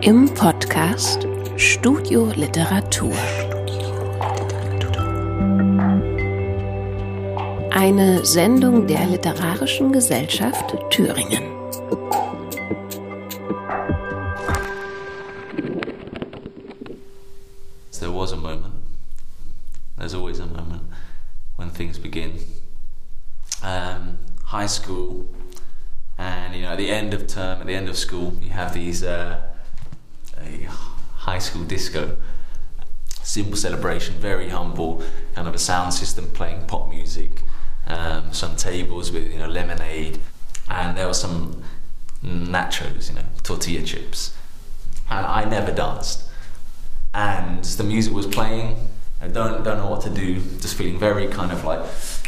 Im Podcast Studio Literatur. Eine Sendung der Literarischen Gesellschaft Thüringen. At the end of school, you have these uh, a high school disco. Simple celebration, very humble, kind of a sound system playing pop music, um, some tables with you know lemonade, and there were some nachos, you know, tortilla chips, and I never danced. And the music was playing. I don't don't know what to do. Just feeling very kind of like,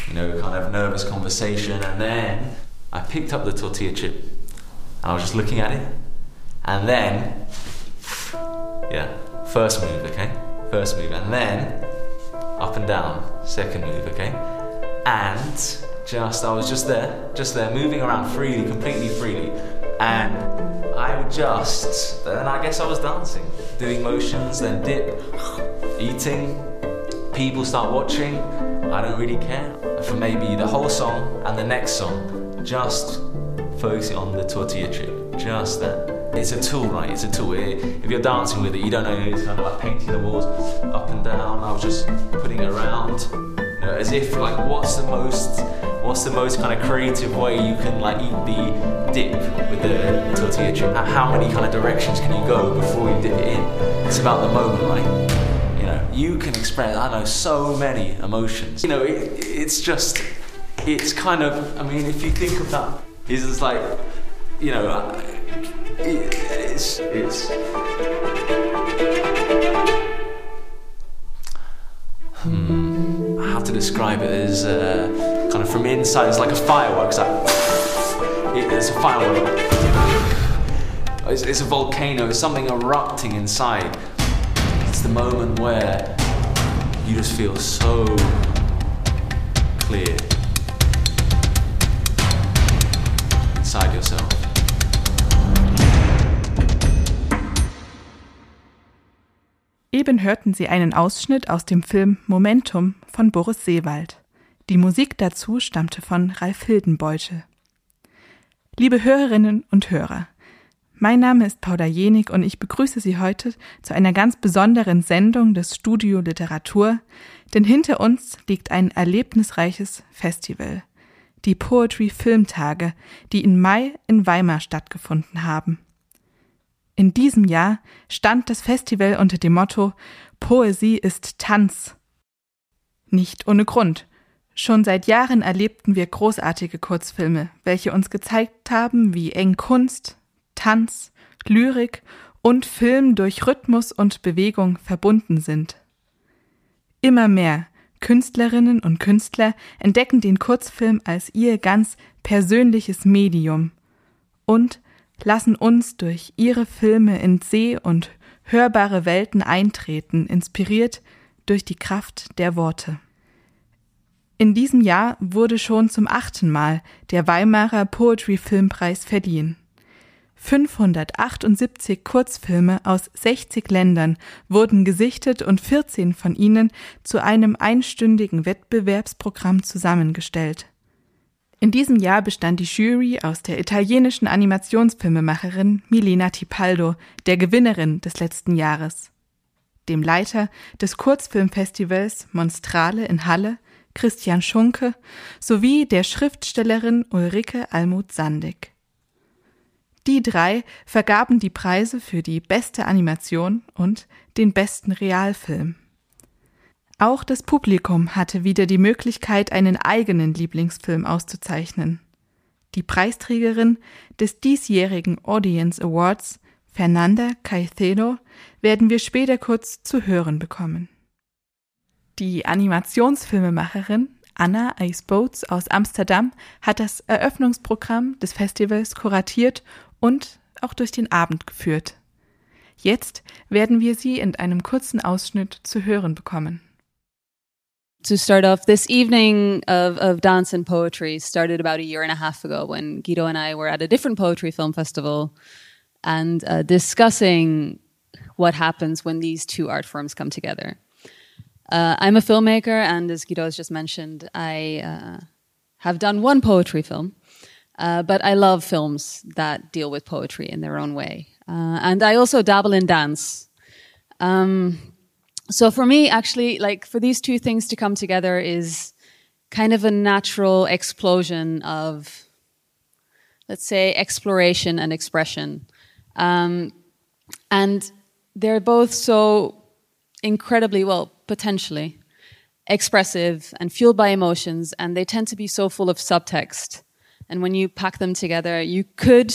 you know, kind of nervous conversation. And then I picked up the tortilla chip, I was just looking at it. And then, yeah, first move, okay, first move, and then up and down, second move, okay, and just I was just there, just there, moving around freely, completely freely, and I would just, then I guess I was dancing, doing motions, then dip, eating. People start watching. I don't really care for maybe the whole song and the next song. Just focusing on the tortilla chip. Just that. It's a tool, right? It's a tool. It- if you're dancing with it, you don't know. It's kind of like painting the walls up and down. I was just putting it around, you know, as if like, what's the most, what's the most kind of creative way you can like eat the dip with the tortilla chip? How- many kind of directions can you go before you dip it in? It's about the moment, right? You know, you can express, I know, so many emotions. You know, it, it's just, it's kind of, I mean, if you think of that, it's just like, you know, it, it's, it's, hmm, how to describe it as uh, kind of from inside, it's like a fireworks. Like, it, it's a firework. It's, it's a volcano, it's something erupting inside. It's the moment where you just feel so clear Eben hörten Sie einen Ausschnitt aus dem Film Momentum von Boris Seewald. Die Musik dazu stammte von Ralf Hildenbeutel. Liebe Hörerinnen und Hörer, mein Name ist Paula Jenig und ich begrüße Sie heute zu einer ganz besonderen Sendung des Studio Literatur, denn hinter uns liegt ein erlebnisreiches Festival. Die Poetry Filmtage, die im Mai in Weimar stattgefunden haben. In diesem Jahr stand das Festival unter dem Motto Poesie ist Tanz. Nicht ohne Grund. Schon seit Jahren erlebten wir großartige Kurzfilme, welche uns gezeigt haben, wie eng Kunst, Tanz, Lyrik und Film durch Rhythmus und Bewegung verbunden sind. Immer mehr Künstlerinnen und Künstler entdecken den Kurzfilm als ihr ganz persönliches Medium und lassen uns durch ihre Filme in seh- und hörbare Welten eintreten, inspiriert durch die Kraft der Worte. In diesem Jahr wurde schon zum achten Mal der Weimarer Poetry Filmpreis verliehen. 578 Kurzfilme aus 60 Ländern wurden gesichtet und 14 von ihnen zu einem einstündigen Wettbewerbsprogramm zusammengestellt. In diesem Jahr bestand die Jury aus der italienischen Animationsfilmemacherin Milena Tipaldo, der Gewinnerin des letzten Jahres, dem Leiter des Kurzfilmfestivals Monstrale in Halle, Christian Schunke, sowie der Schriftstellerin Ulrike Almuth-Sandig. Die drei vergaben die Preise für die beste Animation und den besten Realfilm. Auch das Publikum hatte wieder die Möglichkeit, einen eigenen Lieblingsfilm auszuzeichnen. Die Preisträgerin des diesjährigen Audience Awards, Fernanda Caicedo, werden wir später kurz zu hören bekommen. Die Animationsfilmemacherin Anna Ice Boats aus Amsterdam hat das Eröffnungsprogramm des Festivals kuratiert und auch durch den Abend geführt. Jetzt werden wir sie in einem kurzen Ausschnitt zu hören bekommen. To start off, this evening of, of dance and poetry started about a year and a half ago when Guido and I were at a different poetry film festival and uh, discussing what happens when these two art forms come together. Uh, I'm a filmmaker, and as Guido has just mentioned, I uh, have done one poetry film, uh, but I love films that deal with poetry in their own way. Uh, and I also dabble in dance. Um, so for me, actually, like for these two things to come together is kind of a natural explosion of, let's say, exploration and expression. Um, and they're both so incredibly, well, potentially expressive and fueled by emotions, and they tend to be so full of subtext. And when you pack them together, you could,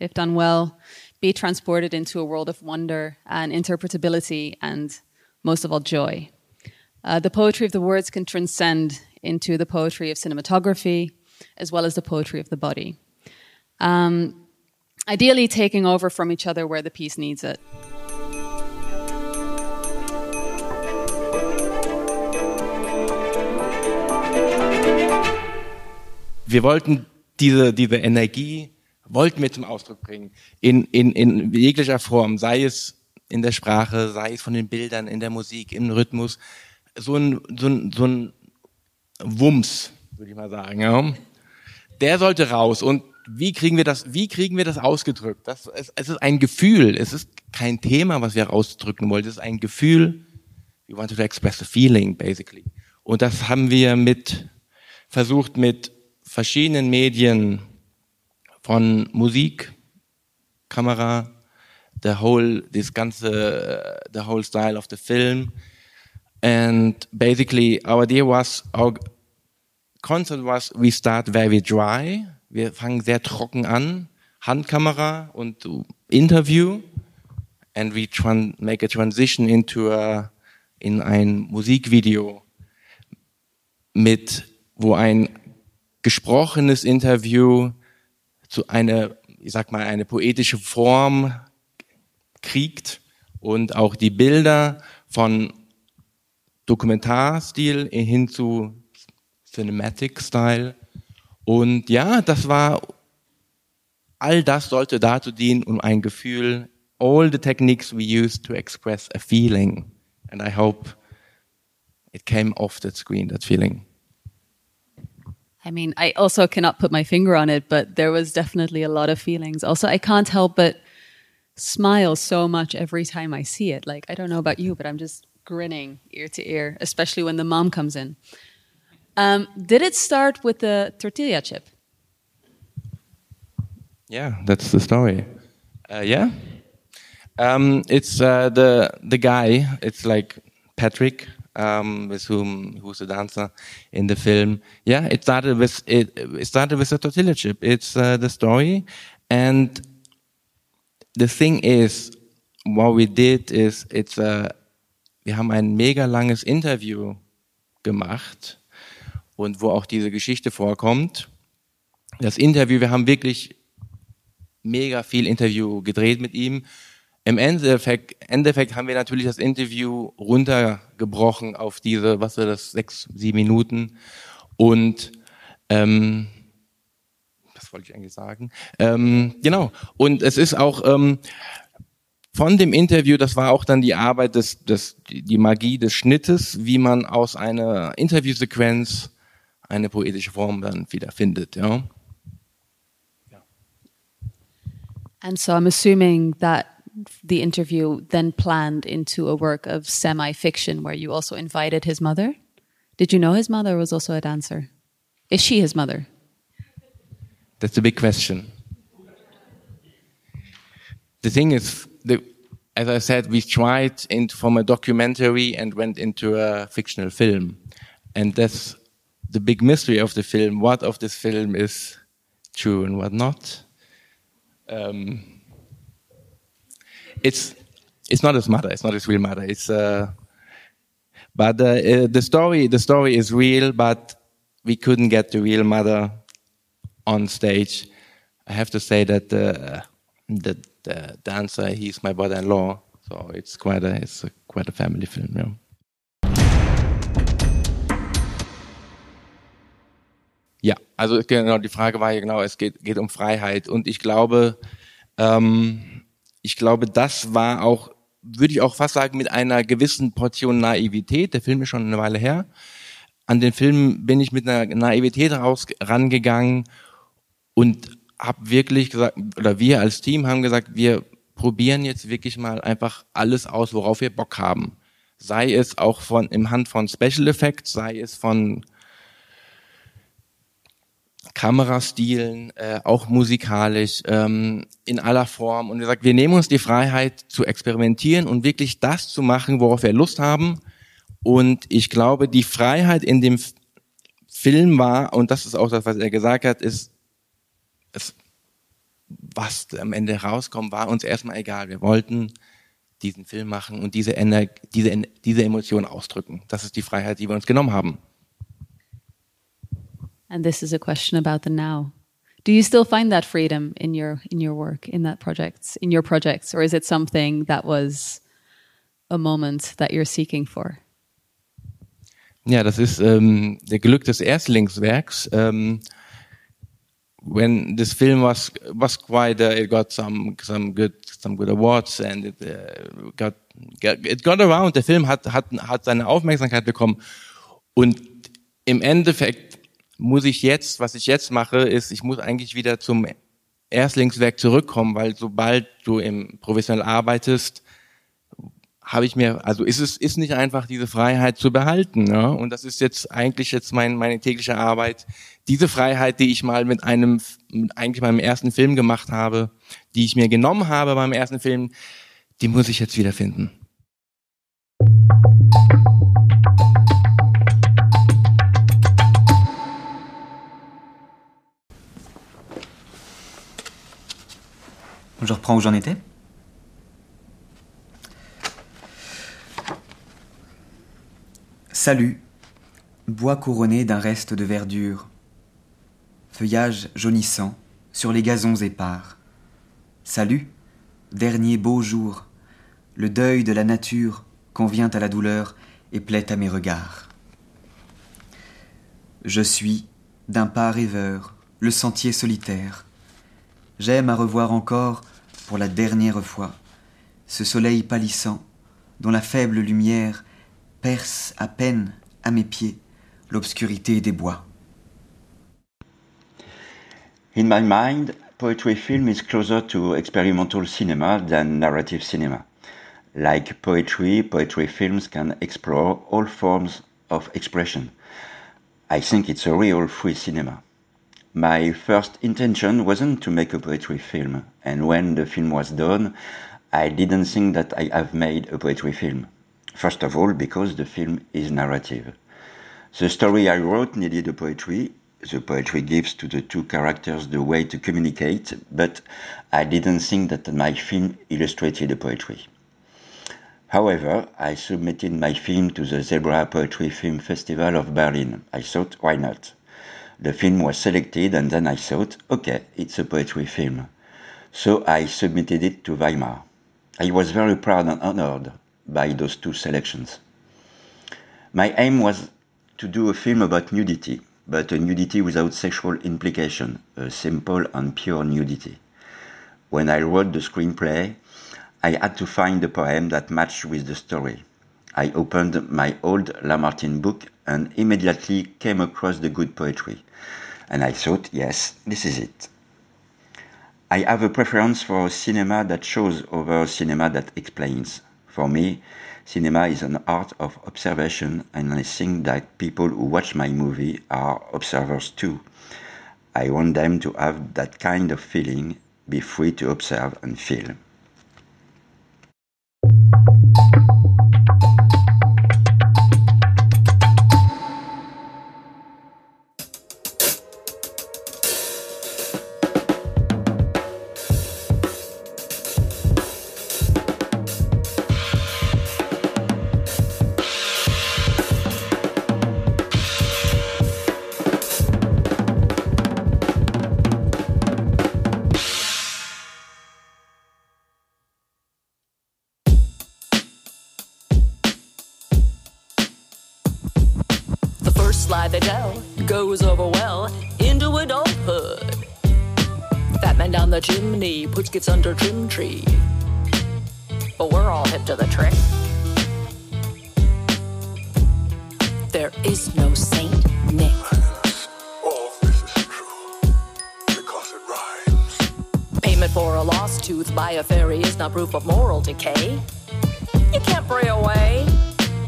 if done well, be transported into a world of wonder and interpretability and most of all, joy. Uh, the poetry of the words can transcend into the poetry of cinematography as well as the poetry of the body. Um, ideally, taking over from each other where the piece needs it. Wir wollten diese, diese Energie, wollten wir zum Ausdruck bringen, in, in, in jeglicher Form, sei es in der Sprache, sei es von den Bildern, in der Musik, im Rhythmus, so ein, so ein, so ein Wumms, würde ich mal sagen. Ja. Der sollte raus. Und wie kriegen wir das, wie kriegen wir das ausgedrückt? Das, es, es ist ein Gefühl. Es ist kein Thema, was wir rausdrücken wollen. Es ist ein Gefühl. We wanted to express a feeling, basically. Und das haben wir mit, versucht mit verschiedenen Medien von Musik, Kamera, the whole this ganze uh, the whole style of the film. And basically our idea was our concept was we start very dry. Wir fangen sehr trocken an. Handkamera und Interview. And we make a transition into a in ein Musikvideo mit wo ein gesprochenes Interview zu einer ich sag mal eine poetische Form kriegt und auch die Bilder von Dokumentarstil hin zu Cinematic Style. Und ja, das war, all das sollte dazu dienen, um ein Gefühl, all the techniques we use to express a feeling. And I hope it came off the screen, that feeling. I mean, I also cannot put my finger on it, but there was definitely a lot of feelings. Also, I can't help but smile so much every time I see it. Like, I don't know about you, but I'm just grinning ear to ear, especially when the mom comes in. Um, did it start with the tortilla chip? Yeah, that's the story. Uh, yeah, um, it's uh, the the guy. It's like Patrick, um, with whom who's a dancer in the film. Yeah, it started with it. It started with a tortilla chip. It's uh, the story, and the thing is, what we did is, it's a, wir haben ein mega langes Interview gemacht und wo auch diese Geschichte vorkommt. Das Interview, wir haben wirklich mega viel Interview gedreht mit ihm. Im Endeffekt, Endeffekt haben wir natürlich das Interview runtergebrochen auf diese, was war das, sechs, sieben Minuten. Und ähm, wollte ich eigentlich sagen. Ähm, genau. Und es ist auch ähm, von dem Interview, das war auch dann die Arbeit des, des, die Magie des Schnittes, wie man aus einer Interviewsequenz eine poetische Form dann wieder findet. Ja. And so I'm assuming that the interview then planned into a work of semi-fiction where you also invited his mother. Did you know his mother was also a dancer? Is she his mother? That's a big question. The thing is, the, as I said, we tried in, from a documentary and went into a fictional film. And that's the big mystery of the film. What of this film is true and what not? Um, it's it's not his mother. It's not his real mother. It's uh, but uh, uh, the story the story is real, but we couldn't get the real mother on stage. I have to say that uh, the, the dancer he's my brother-in-law, so it's quite a it's a, quite a family film. Yeah. Ja, also genau, die Frage war ja genau, es geht, geht um Freiheit. Und ich glaube, ähm, ich glaube, das war auch, würde ich auch fast sagen, mit einer gewissen Portion Naivität. Der Film ist schon eine Weile her. An den Film bin ich mit einer Naivität raus, rangegangen und habe wirklich gesagt, oder wir als Team haben gesagt, wir probieren jetzt wirklich mal einfach alles aus, worauf wir Bock haben. Sei es auch von im Hand von Special Effects, sei es von Kamerastilen, äh, auch musikalisch, ähm, in aller Form. Und wir sagt, wir nehmen uns die Freiheit zu experimentieren und wirklich das zu machen, worauf wir Lust haben. Und ich glaube, die Freiheit in dem Film war, und das ist auch das, was er gesagt hat, ist, es, was am Ende rauskommt, war uns erstmal egal. Wir wollten diesen Film machen und diese, Ener diese, diese Emotion ausdrücken. Das ist die Freiheit, die wir uns genommen haben. And this is a question about the now. Do you still find that freedom in your in your work, in that projects, in your projects, or is it something that was a moment that you're seeking for? Ja, das ist ähm, der Glück des Erstlingswerks. Ähm, when this film was was quite, uh, it got some some good some good awards and it uh, got, it got around. Der Film hat hat hat seine Aufmerksamkeit bekommen und im Endeffekt muss ich jetzt, was ich jetzt mache, ist, ich muss eigentlich wieder zum Erstlingswerk zurückkommen, weil sobald du im professionell arbeitest, habe ich mir, also ist es ist nicht einfach diese Freiheit zu behalten, ne? Und das ist jetzt eigentlich jetzt mein, meine tägliche Arbeit. Diese Freiheit, die ich mal mit einem, mit eigentlich meinem ersten Film gemacht habe, die ich mir genommen habe beim ersten Film, die muss ich jetzt wiederfinden. Je reprends où j'en étais Salut, bois couronné d'un reste de verdure, feuillage jaunissant sur les gazons épars. Salut, dernier beau jour, le deuil de la nature convient à la douleur et plaît à mes regards. Je suis, d'un pas rêveur, le sentier solitaire. J'aime à revoir encore pour la dernière fois ce soleil pâlissant dont la faible lumière perce à peine à mes pieds l'obscurité des bois. In my mind, poetry film is closer to experimental cinema than narrative cinema. Like poetry, poetry films can explore all forms of expression. I think it's a real free cinema. My first intention wasn't to make a poetry film, and when the film was done, I didn't think that I have made a poetry film. First of all, because the film is narrative. The story I wrote needed a poetry. The poetry gives to the two characters the way to communicate, but I didn't think that my film illustrated the poetry. However, I submitted my film to the Zebra Poetry Film Festival of Berlin. I thought, why not? The film was selected, and then I thought, okay, it's a poetry film. So I submitted it to Weimar. I was very proud and honored by those two selections. My aim was to do a film about nudity, but a nudity without sexual implication, a simple and pure nudity. When I wrote the screenplay, I had to find a poem that matched with the story. I opened my old Lamartine book and immediately came across the good poetry. And I thought, yes, this is it. I have a preference for a cinema that shows over a cinema that explains. For me, cinema is an art of observation, and I think that people who watch my movie are observers too. I want them to have that kind of feeling, be free to observe and feel.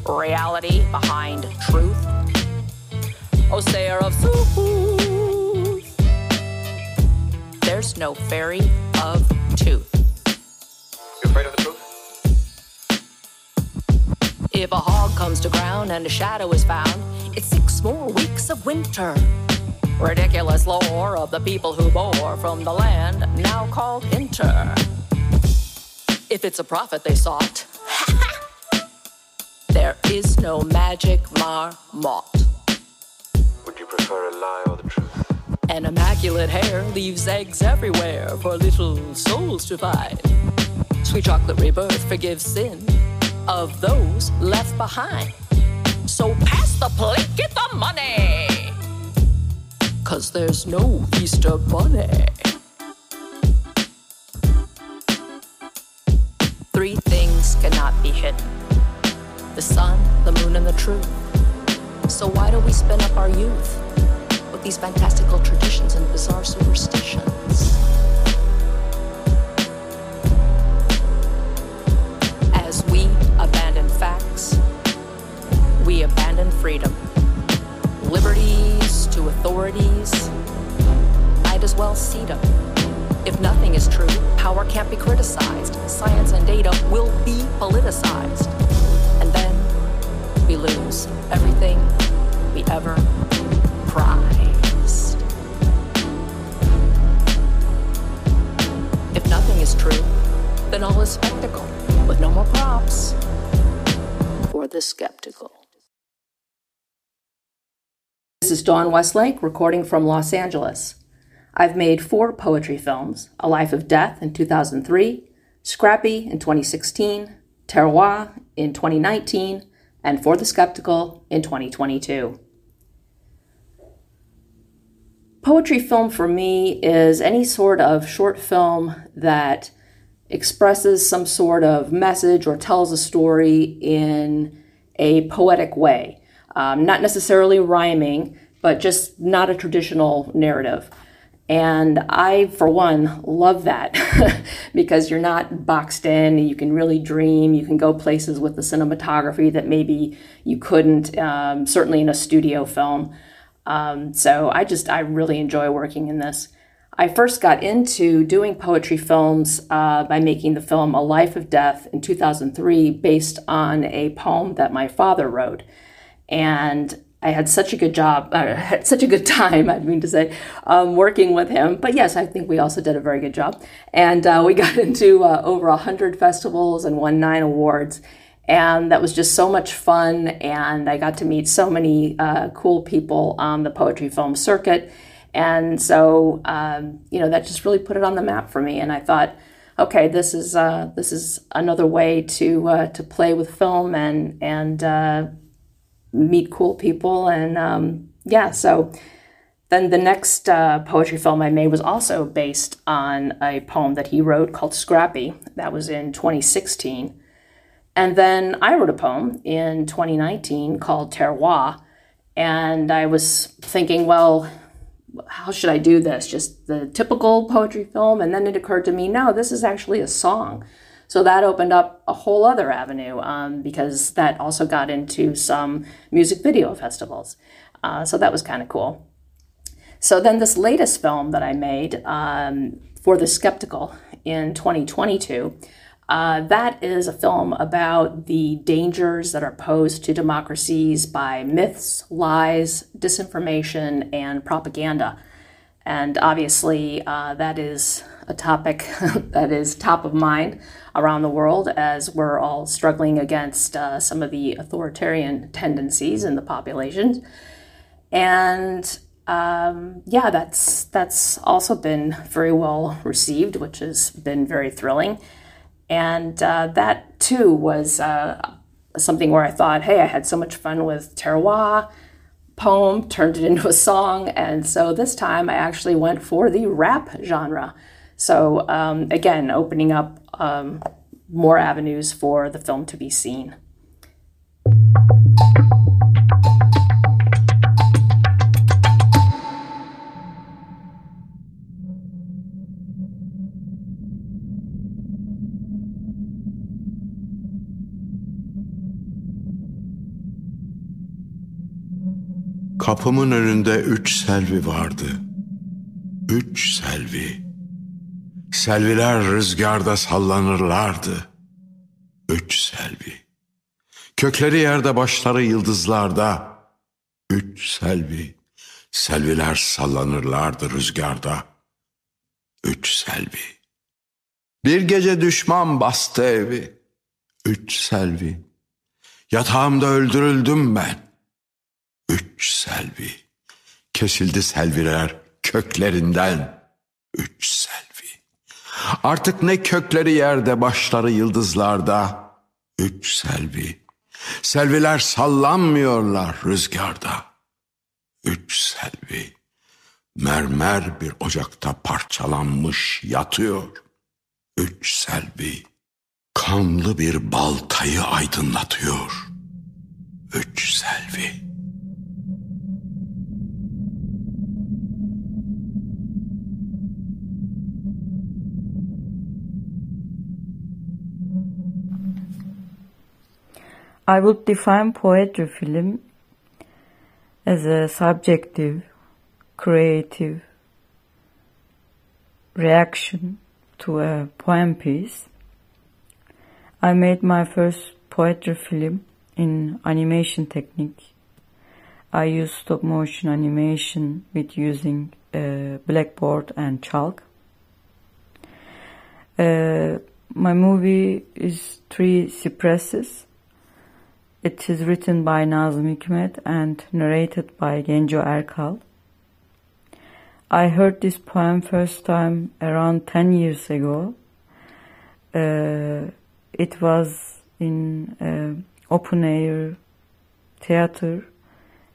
Reality behind truth. Oh, sayer of sooth. There's no fairy of tooth. You afraid of the truth? If a hog comes to ground and a shadow is found, it's six more weeks of winter. Ridiculous lore of the people who bore from the land now called Inter. If it's a prophet they sought, there is no magic marmot. Would you prefer a lie or the truth? An immaculate hare leaves eggs everywhere for little souls to find. Sweet chocolate rebirth forgives sin of those left behind. So pass the plate, get the money. Cause there's no Easter bunny. Three things cannot be hidden the sun, the moon, and the truth. So why do we spin up our youth with these fantastical traditions and bizarre superstitions? As we abandon facts, we abandon freedom. Liberties to authorities, might as well cede them. If nothing is true, power can't be criticized. Science and data will be politicized. We lose everything we ever prized. If nothing is true, then all is spectacle, with no more props for the skeptical. This is Dawn Westlake recording from Los Angeles. I've made four poetry films A Life of Death in 2003, Scrappy in 2016, Terroir in 2019, and For the Skeptical in 2022. Poetry film for me is any sort of short film that expresses some sort of message or tells a story in a poetic way. Um, not necessarily rhyming, but just not a traditional narrative. And I, for one, love that because you're not boxed in. You can really dream. You can go places with the cinematography that maybe you couldn't, um, certainly in a studio film. Um, so I just, I really enjoy working in this. I first got into doing poetry films uh, by making the film A Life of Death in 2003, based on a poem that my father wrote. And I had such a good job, uh, had such a good time, I mean to say, um, working with him. But yes, I think we also did a very good job. And uh, we got into uh, over 100 festivals and won nine awards. And that was just so much fun. And I got to meet so many uh, cool people on the poetry film circuit. And so, um, you know, that just really put it on the map for me. And I thought, okay, this is uh, this is another way to uh, to play with film and and meet cool people and um, yeah so then the next uh, poetry film i made was also based on a poem that he wrote called scrappy. That was in 2016 and then i wrote a poem in 2019 called terroir. And i was thinking well how should i do this? Just the typical poetry film? And then it occurred to me no this is actually a song so that opened up a whole other avenue um, because that also got into some music video festivals. Uh, so that was kind of cool. So then this latest film that I made um, for the skeptical in 2022. Uh, that is a film about the dangers that are posed to democracies by myths, lies, disinformation, and propaganda. And obviously, uh, that is a topic that is top of mind around the world as we're all struggling against uh, some of the authoritarian tendencies in the population. And um, yeah, that's that's also been very well received, which has been very thrilling. And uh, that too was uh, something where I thought, hey, I had so much fun with terroir. Poem, turned it into a song, and so this time I actually went for the rap genre. So, um, again, opening up um, more avenues for the film to be seen. Kapımın önünde üç selvi vardı. Üç selvi. Selviler rüzgarda sallanırlardı. Üç selvi. Kökleri yerde başları yıldızlarda. Üç selvi. Selviler sallanırlardı rüzgarda. Üç selvi. Bir gece düşman bastı evi. Üç selvi. Yatağımda öldürüldüm ben. Üç selvi. Kesildi selviler köklerinden. Üç selvi. Artık ne kökleri yerde başları yıldızlarda. Üç selvi. Selviler sallanmıyorlar rüzgarda. Üç selvi. Mermer bir ocakta parçalanmış yatıyor. Üç selvi. Kanlı bir baltayı aydınlatıyor. Üç selvi. I would define poetry film as a subjective, creative reaction to a poem piece. I made my first poetry film in animation technique. I used stop motion animation with using uh, blackboard and chalk. Uh, my movie is Three Cypresses it is written by Nazım Hikmet and narrated by Genco Erkal. I heard this poem first time around 10 years ago. Uh, it was in uh, open air theater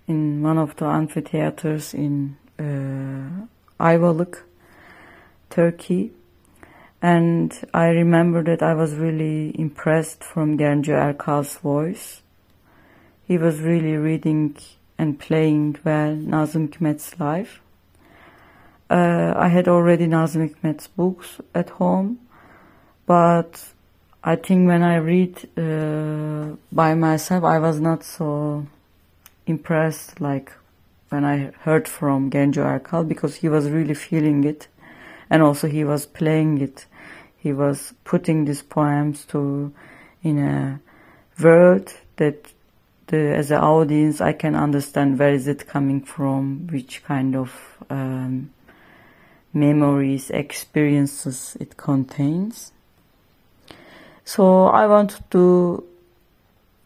in one of the amphitheaters in uh, Ayvalık, Turkey. And I remember that I was really impressed from Genco Erkal's voice he was really reading and playing well Nazım Hikmet's life. Uh, I had already Nazım Hikmet's books at home, but I think when I read uh, by myself, I was not so impressed like when I heard from Genco Erkal because he was really feeling it and also he was playing it. He was putting these poems to in a world that the, as an audience, I can understand where is it coming from, which kind of um, memories, experiences it contains. So I want to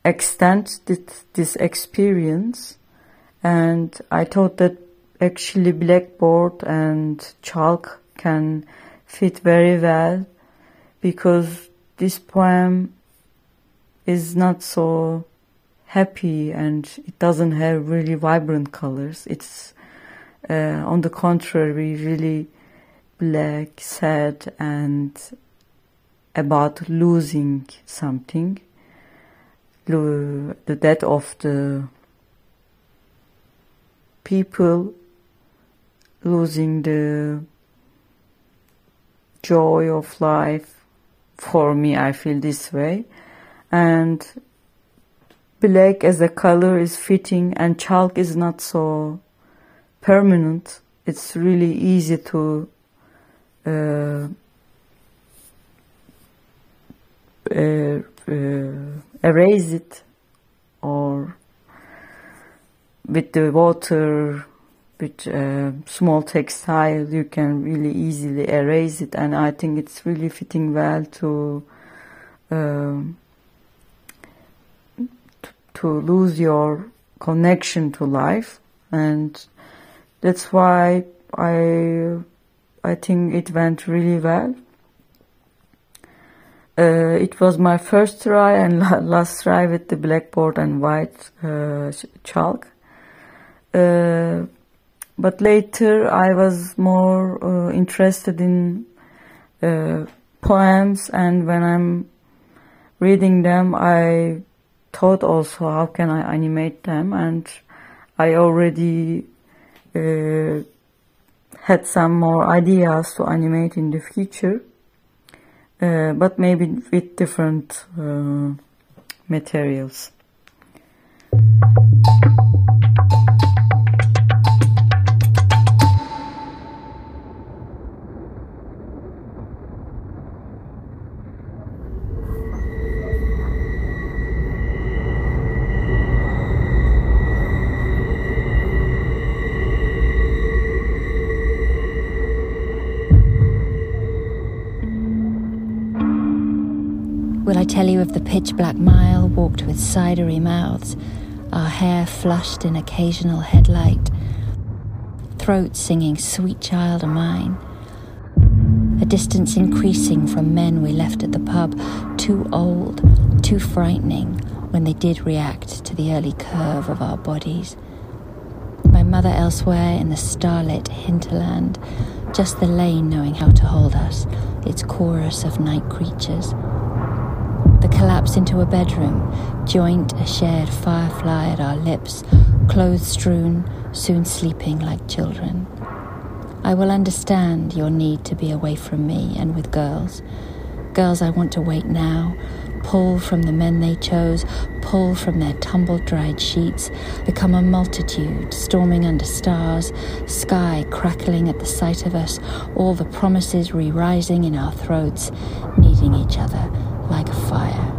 extend this experience, and I thought that actually blackboard and chalk can fit very well because this poem is not so happy and it doesn't have really vibrant colors. It's uh, on the contrary really black, sad, and about losing something. The death of the people, losing the joy of life. For me, I feel this way. And black as the color is fitting and chalk is not so permanent. It's really easy to uh, uh, uh, erase it or with the water with uh, small textile you can really easily erase it and I think it's really fitting well to um, to lose your connection to life and that's why I I think it went really well. Uh, it was my first try and last try with the blackboard and white uh, chalk. Uh, but later I was more uh, interested in uh, poems, and when I'm reading them, I thought also how can I animate them, and I already uh, had some more ideas to animate in the future, uh, but maybe with different uh, materials. Will I tell you of the pitch black mile walked with cidery mouths, our hair flushed in occasional headlight, throats singing Sweet Child of Mine? A distance increasing from men we left at the pub, too old, too frightening when they did react to the early curve of our bodies. My mother elsewhere in the starlit hinterland, just the lane knowing how to hold us, its chorus of night creatures collapse into a bedroom, joint a shared firefly at our lips, clothes strewn, soon sleeping like children. I will understand your need to be away from me and with girls. Girls I want to wait now, pull from the men they chose, pull from their tumbled dried sheets, become a multitude, storming under stars, sky crackling at the sight of us, all the promises re rising in our throats, needing each other like a fire.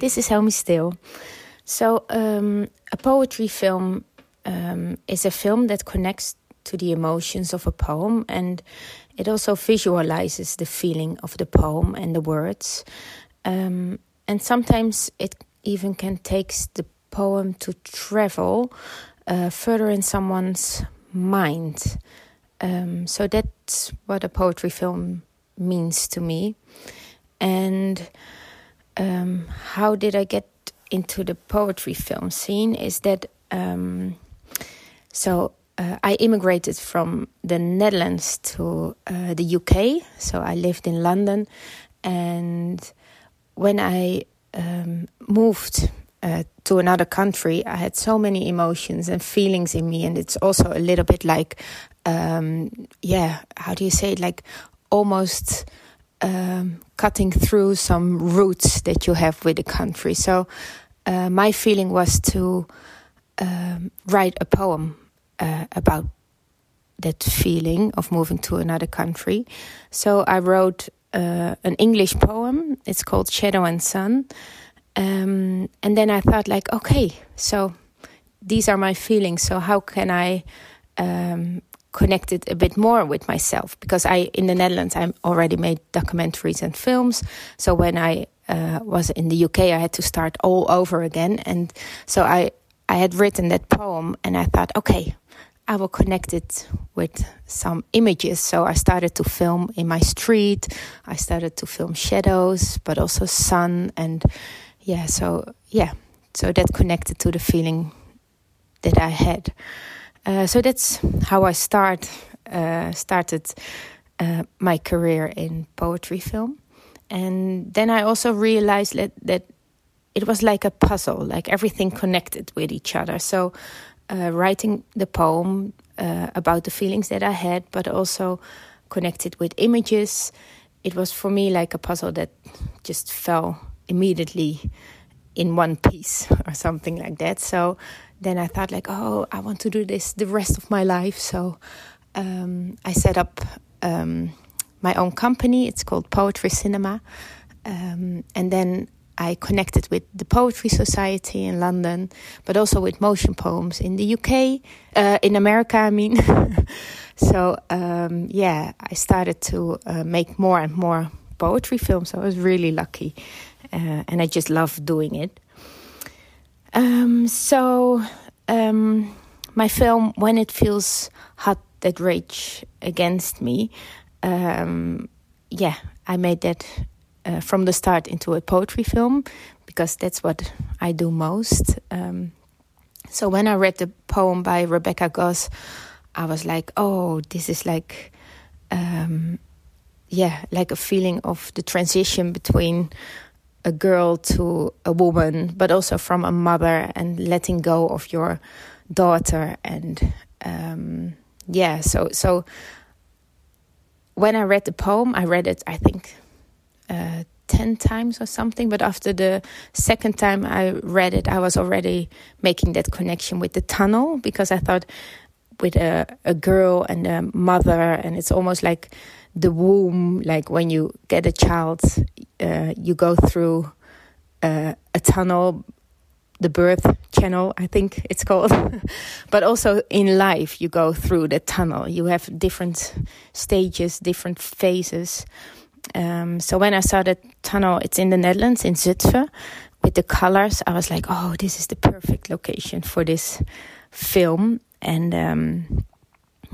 This is Helmie Stil. So, um, a poetry film um, is a film that connects to the emotions of a poem and it also visualizes the feeling of the poem and the words. Um, and sometimes it even can take the poem to travel uh, further in someone's mind. Um, so that's what a poetry film means to me. And um, how did I get into the poetry film scene? Is that um, so? Uh, I immigrated from the Netherlands to uh, the UK, so I lived in London, and when I um, moved uh, to another country, I had so many emotions and feelings in me, and it's also a little bit like, um, yeah, how do you say it? Like almost um, cutting through some roots that you have with the country. So uh, my feeling was to um, write a poem uh, about that feeling of moving to another country. So I wrote uh, an English poem. It's called Shadow and Sun. Um, and then I thought, like, okay, so these are my feelings. So how can I um, connected a bit more with myself because I in the Netherlands I already made documentaries and films. So when I uh, was in the UK, I had to start all over again, and so I I had written that poem, and I thought, okay, I will connect it with some images. So I started to film in my street. I started to film shadows, but also sun, and yeah, so yeah, so that connected to the feeling that I had. Uh, so that's how I start uh, started uh, my career in poetry film, and then I also realized that that it was like a puzzle, like everything connected with each other. So uh, writing the poem uh, about the feelings that I had, but also connected with images, it was for me like a puzzle that just fell immediately in one piece or something like that. So then I thought like, oh, I want to do this the rest of my life. So um, I set up um, my own company. It's called Poetry Cinema, um, and then I connected with the Poetry Society in London, but also with motion poems in the UK, uh, in America. I mean, so um, yeah, I started to uh, make more and more poetry films. I was really lucky uh, and I just love doing it. Um, so um, my film, when it feels hot that rage against me, um, yeah, I made that uh, from the start into a poetry film because that's what I do most. Um, so when I read the poem by Rebecca Goss, I was like, oh, this is like, um, yeah, like a feeling of the transition between a girl to a woman, but also from a mother and letting go of your daughter. And um, yeah, so so when I read the poem, I read it, I think, uh, 10 times or something. But after the second time I read it, I was already making that connection with the tunnel because I thought with a, a girl and a mother, and it's almost like the womb, like when you get a child, uh, you go through uh, a tunnel, the birth channel, I think it's called. but also in life, you go through the tunnel. You have different stages, different phases. Um, so when I saw the tunnel, it's in the Netherlands, in Zutphen, with the colors, I was like, oh, this is the perfect location for this film. And um,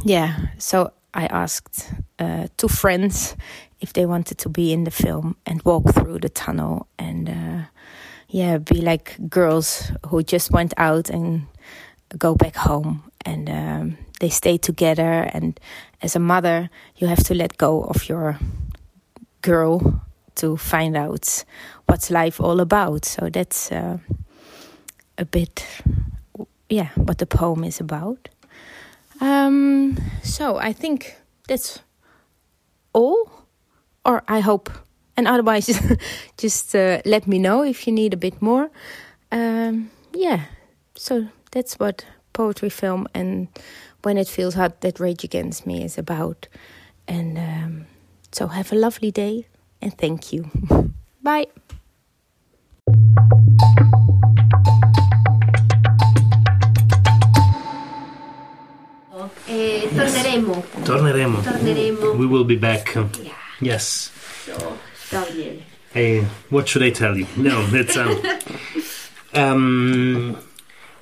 yeah, so I asked uh, two friends if they wanted to be in the film and walk through the tunnel and uh, yeah, be like girls who just went out and go back home and um, they stay together. And as a mother, you have to let go of your girl to find out what's life all about. So that's uh, a bit, yeah, what the poem is about. Um, so I think that's all, or I hope. And otherwise, just uh, let me know if you need a bit more. Um, yeah, so that's what poetry film and when it feels hot that rage against me is about. And um, so have a lovely day and thank you. Bye. Eh, torneremo. Torneremo. Torneremo. We will be back. Yeah. Yes. So, Gabriele. Hey, what should I tell you? No, it's um, um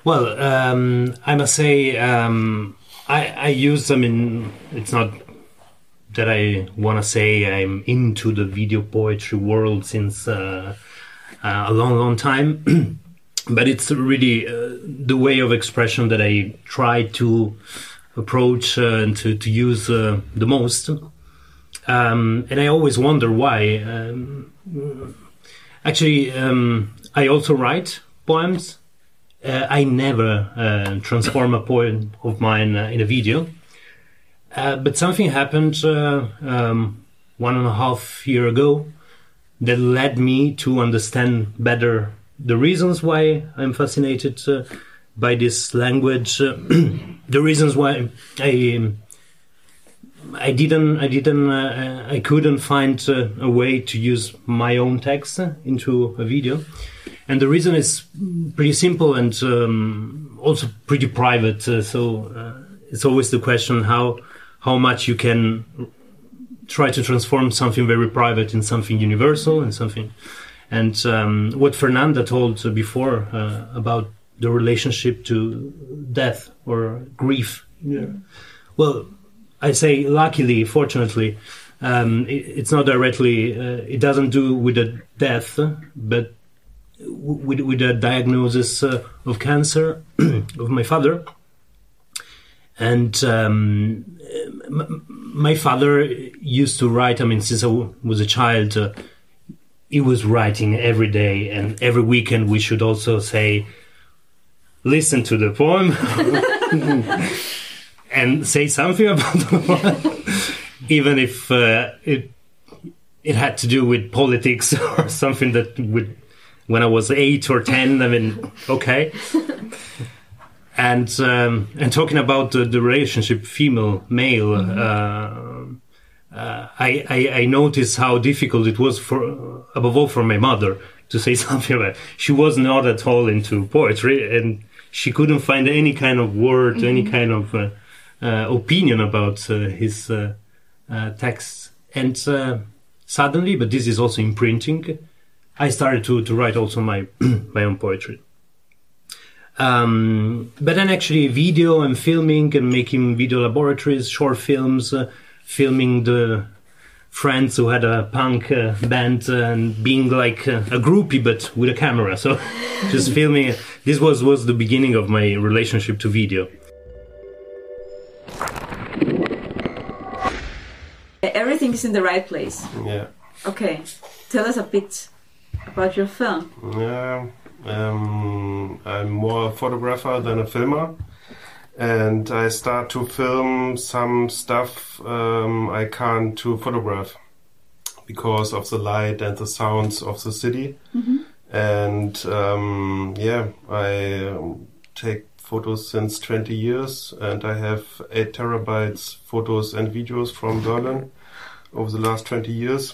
well, um, I must say, um, I I use them in. It's not that I want to say I'm into the video poetry world since uh, uh, a long, long time. but it's really uh, the way of expression that I try to approach uh, and to, to use uh, the most. Um, and I always wonder why. Um, actually, um, I also write poems. Uh, I never transform a poem of mine in a video. But something happened um, one and a half year ago that led me to understand better the reasons why I'm fascinated by this language. Uh, the reasons why I I didn't I didn't uh, I couldn't find uh, a way to use my own text into a video, and the reason is pretty simple and um, also pretty private. Uh, so uh, it's always the question how how much you can try to transform something very private in something universal and something. And um, what Fernanda told before uh, about the relationship to death or grief. Yeah. Well, I say luckily, fortunately, um, it, it's not directly. Uh, it doesn't do with the death, but with with the diagnosis uh, of cancer of my father. And um, my father used to write. I mean, since I was a child, uh, he was writing every day, and every weekend we should also say listen to the poem and say something about the poem, even if uh, it it had to do with politics or something that would when I was eight or ten. I mean, okay. And um, and talking about the, the relationship female male, mm-hmm. uh, uh, I, I I noticed how difficult it was for above all for my mother to say something about. It. She was not at all into poetry, and she couldn't find any kind of word, mm-hmm. any kind of uh, uh, opinion about uh, his uh, uh, text. And uh, suddenly, but this is also imprinting, I started to to write also my my own poetry. Um, but then actually video and filming and making video laboratories, short films, uh, filming the friends who had a punk uh, band uh, and being like uh, a groupie but with a camera. So just filming. This was was the beginning of my relationship to video. Everything is in the right place. Yeah. Okay, tell us a bit about your film. Yeah. Um, I'm more a photographer than a filmer. And I start to film some stuff um, I can't to photograph because of the light and the sounds of the city. Mhm. And um, yeah, I um, take photos since 20 years and I have 8 terabytes photos and videos from Berlin over the last 20 years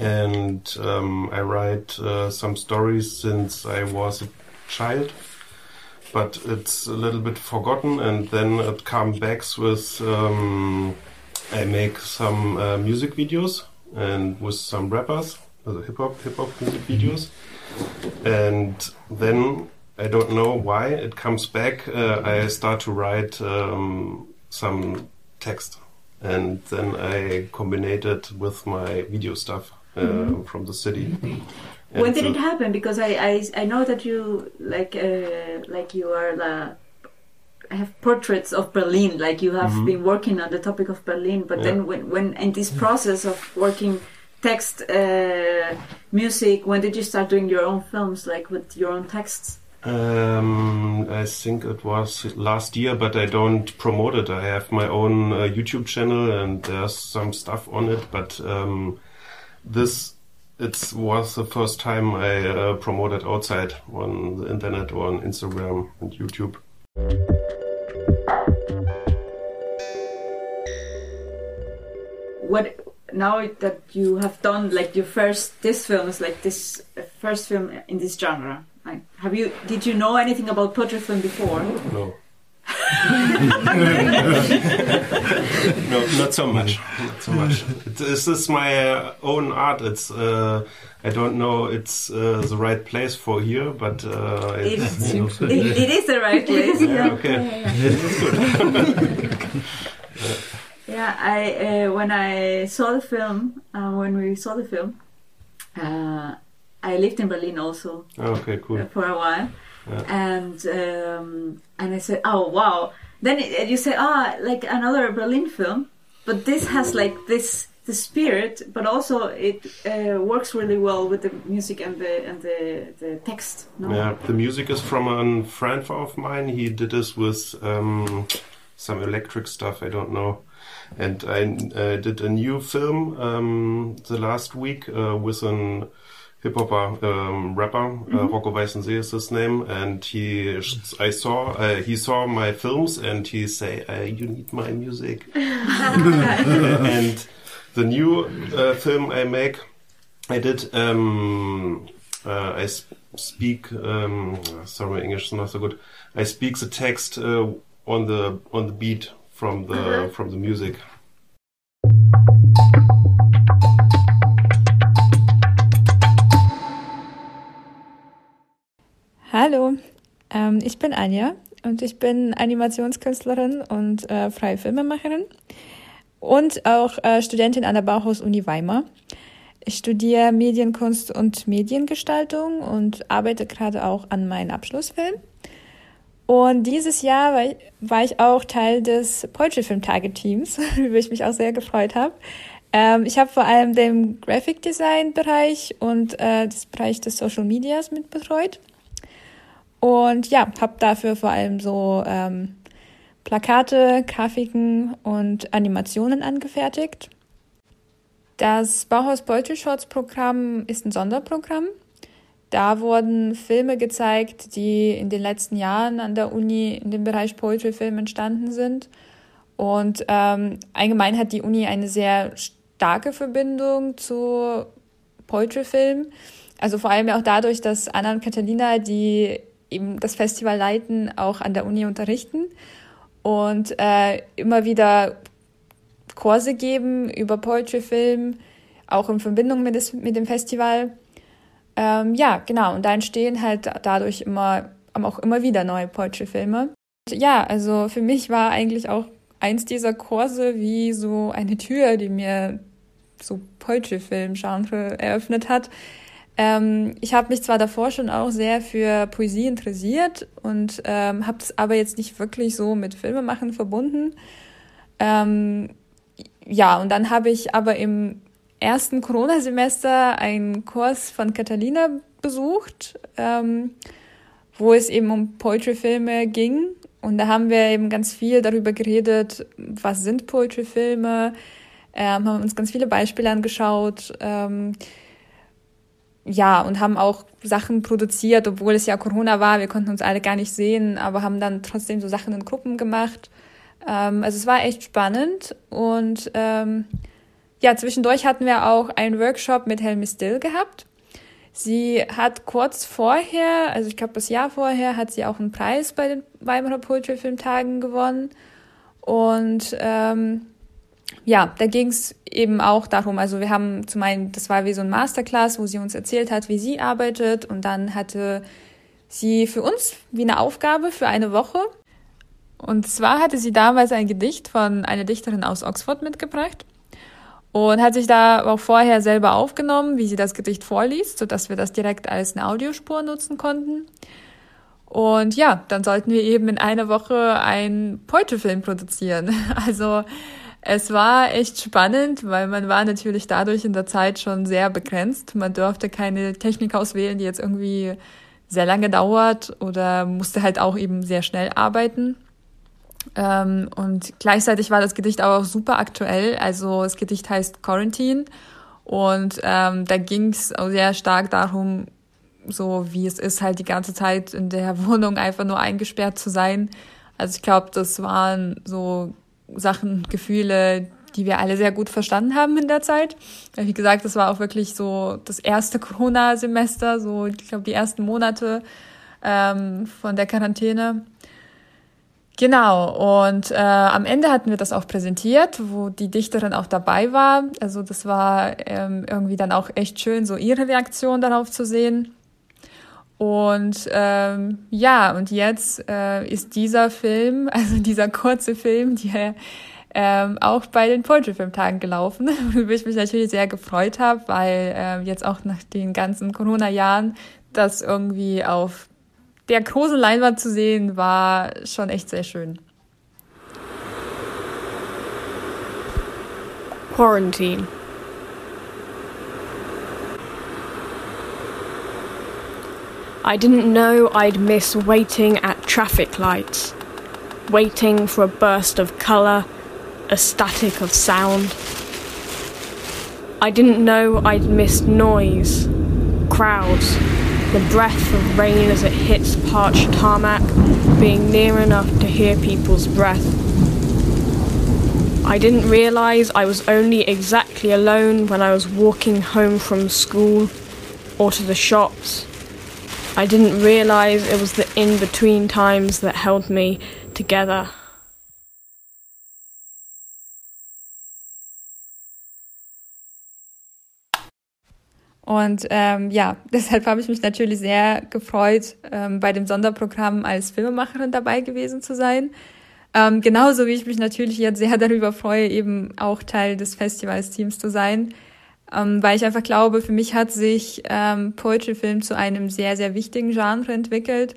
and um, I write uh, some stories since I was a child, but it's a little bit forgotten, and then it comes back with um, I make some uh, music videos and with some rappers, also hip hop hip hop music videos, and then I don't know why it comes back. Uh, I start to write um, some text. And then I combine it with my video stuff uh, Mhm. from the city. When did it happen? Because I, I, I know that you like uh, like you are la, have portraits of Berlin. Like you have Mhm. been working on the topic of Berlin. But Yeah. then when, when in this process of working text, uh, music, when did you start doing your own films, like with your own texts? Um, I think it was last year, but I don't promote it. I have my own uh, YouTube channel and there's some stuff on it, but um, this it was the first time I uh, promoted outside on the internet or on Instagram and YouTube. What now that you have done like your first this film is like this uh, first film in this genre. Like, have you did you know anything about portrait film before? No. No, not so much. Not so much. It, this is my uh, own art. It's uh, I don't know. It's uh, the right place for here, but uh, It, it's, it, it is the right place. Yeah, okay. That's good. Yeah, I uh, when I saw the film, uh, when we saw the film, uh, I lived in Berlin also okay, cool. for a while, Yeah. and um, and I said, oh wow. Then it, you say, ah, like another Berlin film, but this has like this the spirit, but also it uh, works really well with the music and the and the the text. No? Yeah, the music is from a friend of mine. He did this with um, some electric stuff. I don't know. And I uh, did a new film um, the last week uh, with an hip hopper um, rapper. Uh, Mhm. Rocco Weißensee is his name, and he I saw uh, he saw my films and he say uh, you need my music. and the new uh, film I make, I did. Um, uh, I sp- speak. Um, sorry, my English is not so good. I speak the text uh, on the on the beat from the Uh-huh. from the music. Hallo, ähm, ich bin Anja und ich bin Animationskünstlerin und äh, freie Filmemacherin und auch äh, Studentin an der Bauhaus-Uni Weimar. Ich studiere Medienkunst und Mediengestaltung und arbeite gerade auch an meinem Abschlussfilm. Und dieses Jahr war ich, war ich auch Teil des Poetry Film Target Teams, über ich mich auch sehr gefreut habe. Ähm, ich habe vor allem den Graphic Design Bereich und äh, das Bereich des Social Medias mit betreut. Und ja, habe dafür vor allem so ähm, Plakate, Grafiken und Animationen angefertigt. Das Bauhaus Poetry Shorts Programm ist ein Sonderprogramm. Da wurden Filme gezeigt, die in den letzten Jahren an der Uni in dem Bereich Poetry Film entstanden sind. Und ähm, allgemein hat die Uni eine sehr starke Verbindung zu Poetry Film. Also vor allem auch dadurch, dass Anna und Catalina, die eben das Festival leiten, auch an der Uni unterrichten und äh, immer wieder Kurse geben über Poetry Film, auch in Verbindung mit, des, mit dem Festival. Ähm, ja, genau. Und da entstehen halt dadurch immer, auch immer wieder neue Poetry-Filme. Ja, also für mich war eigentlich auch eins dieser Kurse wie so eine Tür, die mir so Poetry-Film-Genre eröffnet hat. Ähm, ich habe mich zwar davor schon auch sehr für Poesie interessiert und ähm, habe es aber jetzt nicht wirklich so mit Filmemachen verbunden. Ähm, ja, und dann habe ich aber im ersten Corona-Semester einen Kurs von Catalina besucht, ähm, wo es eben um Poetry-Filme ging. Und da haben wir eben ganz viel darüber geredet, was sind Poetry-Filme, ähm, haben uns ganz viele Beispiele angeschaut, ähm, ja, und haben auch Sachen produziert, obwohl es ja Corona war. Wir konnten uns alle gar nicht sehen, aber haben dann trotzdem so Sachen in Gruppen gemacht. Ähm, also es war echt spannend und ähm, ja, zwischendurch hatten wir auch einen Workshop mit Helmi Still gehabt. Sie hat kurz vorher, also ich glaube das Jahr vorher, hat sie auch einen Preis bei den Weimarer Poetry Filmtagen gewonnen. Und ähm, ja, da ging es eben auch darum, also wir haben zum einen, das war wie so ein Masterclass, wo sie uns erzählt hat, wie sie arbeitet und dann hatte sie für uns wie eine Aufgabe für eine Woche. Und zwar hatte sie damals ein Gedicht von einer Dichterin aus Oxford mitgebracht und hat sich da auch vorher selber aufgenommen, wie sie das Gedicht vorliest, sodass wir das direkt als eine Audiospur nutzen konnten. Und ja, dann sollten wir eben in einer Woche einen Poetry-Film produzieren. Also es war echt spannend, weil man war natürlich dadurch in der Zeit schon sehr begrenzt. Man durfte keine Technik auswählen, die jetzt irgendwie sehr lange dauert oder musste halt auch eben sehr schnell arbeiten. Ähm, und gleichzeitig war das Gedicht aber auch super aktuell. Also das Gedicht heißt Quarantine und ähm, da ging es sehr stark darum, so wie es ist, halt die ganze Zeit in der Wohnung einfach nur eingesperrt zu sein. Also ich glaube, das waren so Sachen, Gefühle, die wir alle sehr gut verstanden haben in der Zeit. Wie gesagt, das war auch wirklich so das erste Corona-Semester, so ich glaube die ersten Monate ähm, von der Quarantäne. Genau, und äh, am Ende hatten wir das auch präsentiert, wo die Dichterin auch dabei war. Also das war ähm, irgendwie dann auch echt schön, so ihre Reaktion darauf zu sehen. Und ähm, ja, und jetzt äh, ist dieser Film, also dieser kurze Film, der ähm, auch bei den Poetry Film Tagen gelaufen, wo ich mich natürlich sehr gefreut habe, weil äh, jetzt auch nach den ganzen Corona Jahren das irgendwie auf der großen Leinwand zu sehen, war schon echt sehr schön. Quarantine. I didn't know I'd miss waiting at traffic lights, waiting for a burst of colour, a static of sound. I didn't know I'd miss noise, crowds, the breath of rain as it hits parched tarmac, being near enough to hear people's breath. I didn't realise I was only exactly alone when I was walking home from school or to the shops. I didn't realise it was the in between times that held me together. Und ähm, ja, deshalb habe ich mich natürlich sehr gefreut, ähm, bei dem Sonderprogramm als Filmemacherin dabei gewesen zu sein. Ähm, genauso wie ich mich natürlich jetzt sehr darüber freue, eben auch Teil des Festivalsteams zu sein, ähm, weil ich einfach glaube, für mich hat sich ähm, Poetry Film zu einem sehr, sehr wichtigen Genre entwickelt.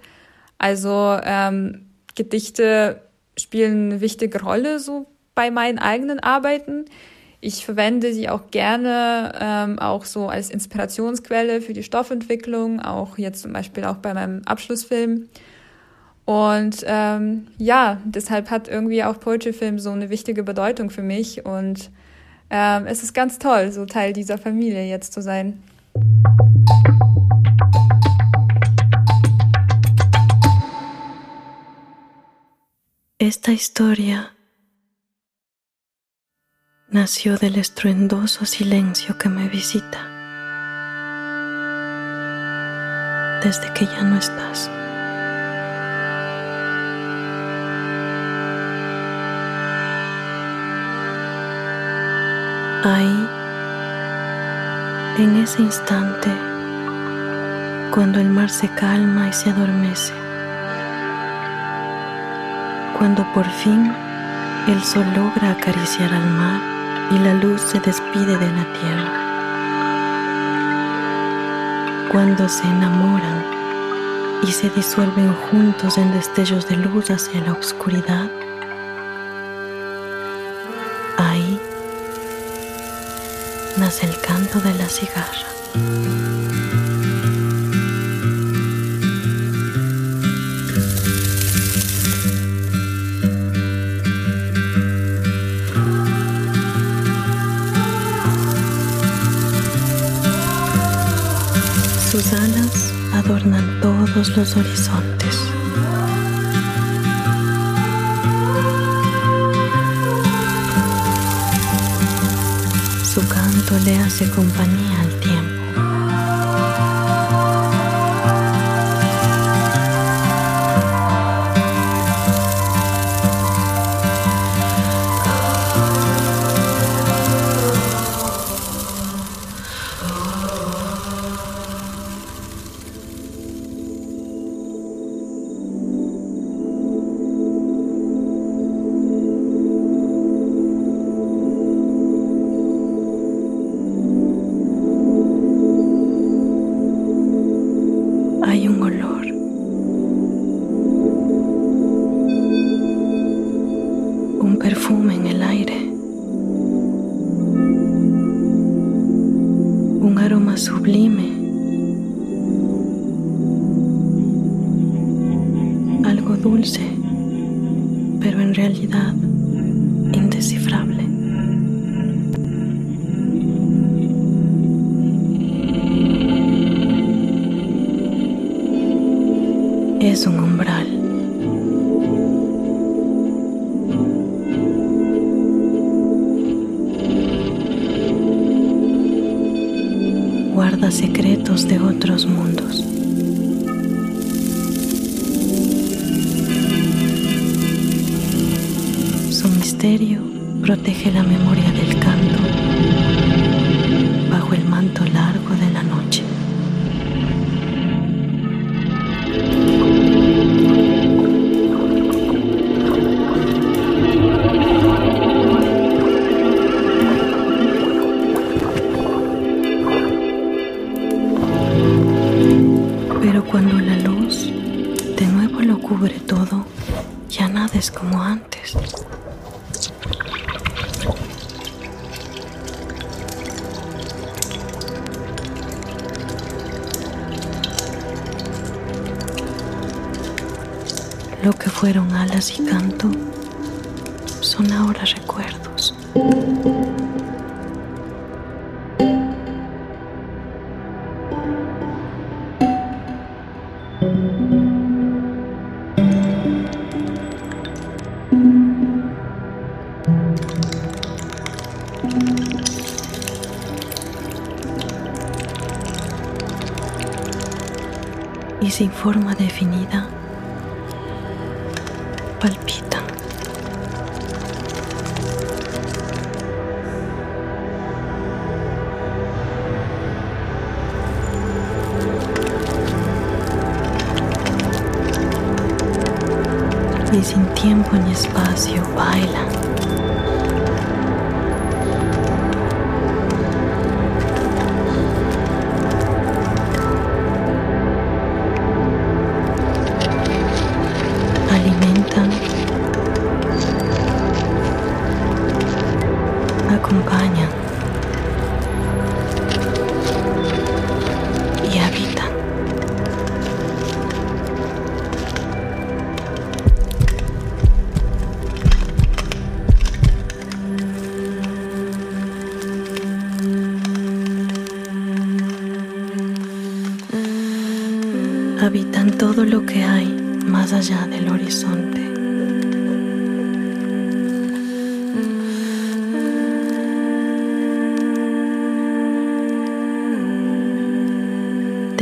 Also ähm, Gedichte spielen eine wichtige Rolle so bei meinen eigenen Arbeiten. Ich verwende sie auch gerne ähm, auch so als Inspirationsquelle für die Stoffentwicklung, auch jetzt zum Beispiel auch bei meinem Abschlussfilm. Und ähm, ja, deshalb hat irgendwie auch Poetry Film so eine wichtige Bedeutung für mich und ähm, es ist ganz toll, so Teil dieser Familie jetzt zu sein. Esta historia nació del estruendoso silencio que me visita desde que ya no estás. Ahí, en ese instante, Cuando el mar se calma y se adormece. Cuando por fin el sol logra acariciar al mar y la luz se despide de la tierra. Cuando se enamoran y se disuelven juntos en destellos de luz hacia la oscuridad, nace el canto de la cigarra. Sus alas adornan todos los horizontes. Lo que fueron alas y canto son ahora recuerdos. Y sin forma definida, sin tiempo ni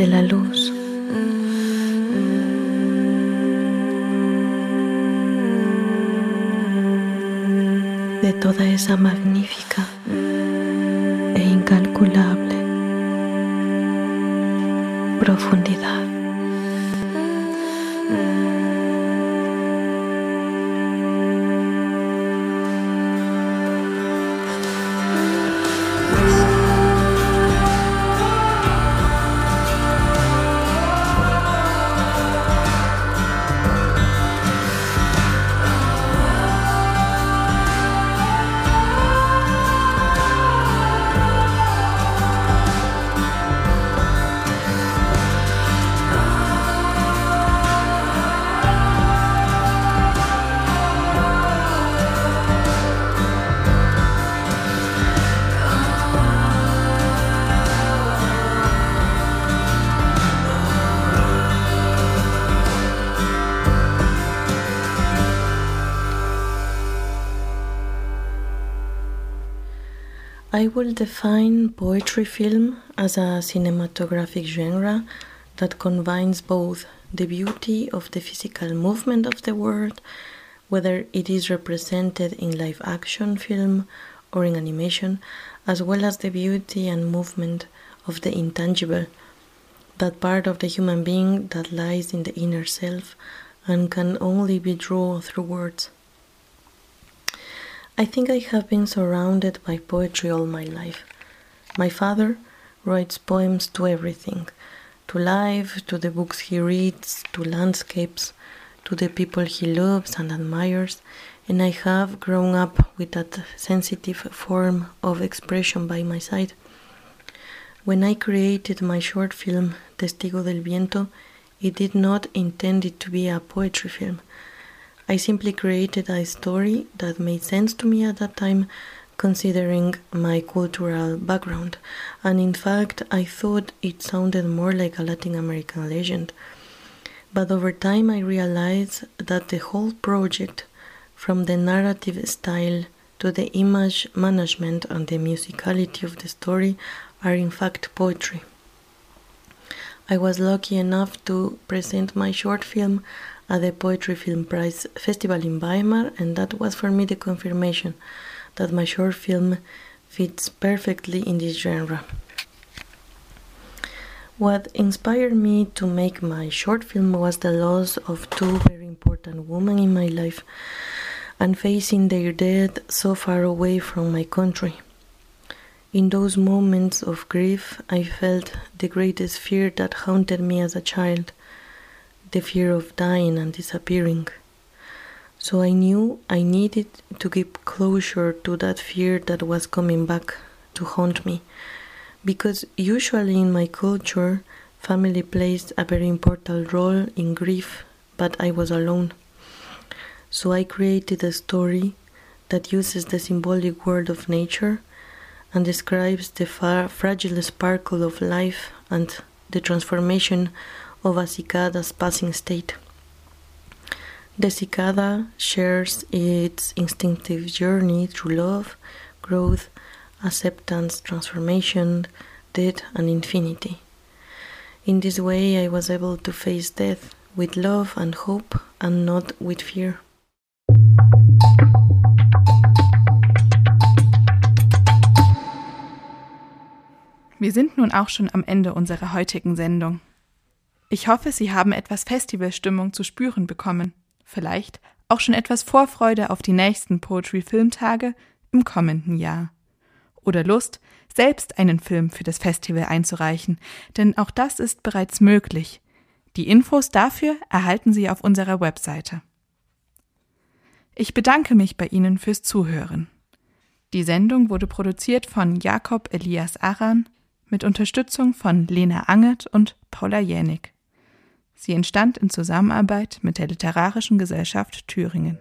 De la luz. De toda esa magnífica e incalculable I will define poetry film as a cinematographic genre that combines both the beauty of the physical movement of the world, whether it is represented in live action film or in animation, as well as the beauty and movement of the intangible, that part of the human being that lies in the inner self and can only be drawn through words. I think I have been surrounded by poetry all my life. My father writes poems to everything to life, to the books he reads, to landscapes, to the people he loves and admires, and I have grown up with that sensitive form of expression by my side. When I created my short film, Testigo del Viento, it did not intend it to be a poetry film. I simply created a story that made sense to me at that time, considering my cultural background, and in fact, I thought it sounded more like a Latin American legend. But over time, I realized that the whole project, from the narrative style to the image management and the musicality of the story, are in fact poetry. I was lucky enough to present my short film at the Poetry Film Prize Festival in Weimar, and that was for me the confirmation that my short film fits perfectly in this genre. What inspired me to make my short film was the loss of two very important women in my life and facing their death so far away from my country. In those moments of grief, I felt the greatest fear that haunted me as a child the fear of dying and disappearing. So I knew I needed to give closure to that fear that was coming back to haunt me. Because usually in my culture, family plays a very important role in grief, but I was alone. So I created a story that uses the symbolic word of nature and describes the fragile sparkle of life and the transformation of a cicada's passing state. The cicada shares its instinctive journey through love, growth, acceptance, transformation, death, and infinity. In this way, I was able to face death with love and hope and not with fear. Wir sind nun auch schon am Ende unserer heutigen Sendung. Ich hoffe, Sie haben etwas Festivalstimmung zu spüren bekommen. Vielleicht auch schon etwas Vorfreude auf die nächsten Poetry Filmtage im kommenden Jahr. Oder Lust, selbst einen Film für das Festival einzureichen, denn auch das ist bereits möglich. Die Infos dafür erhalten Sie auf unserer Webseite. Ich bedanke mich bei Ihnen fürs Zuhören. Die Sendung wurde produziert von Jakob Elias Aran mit Unterstützung von Lena Angert und Paula Jänig. Sie entstand in Zusammenarbeit mit der Literarischen Gesellschaft Thüringen.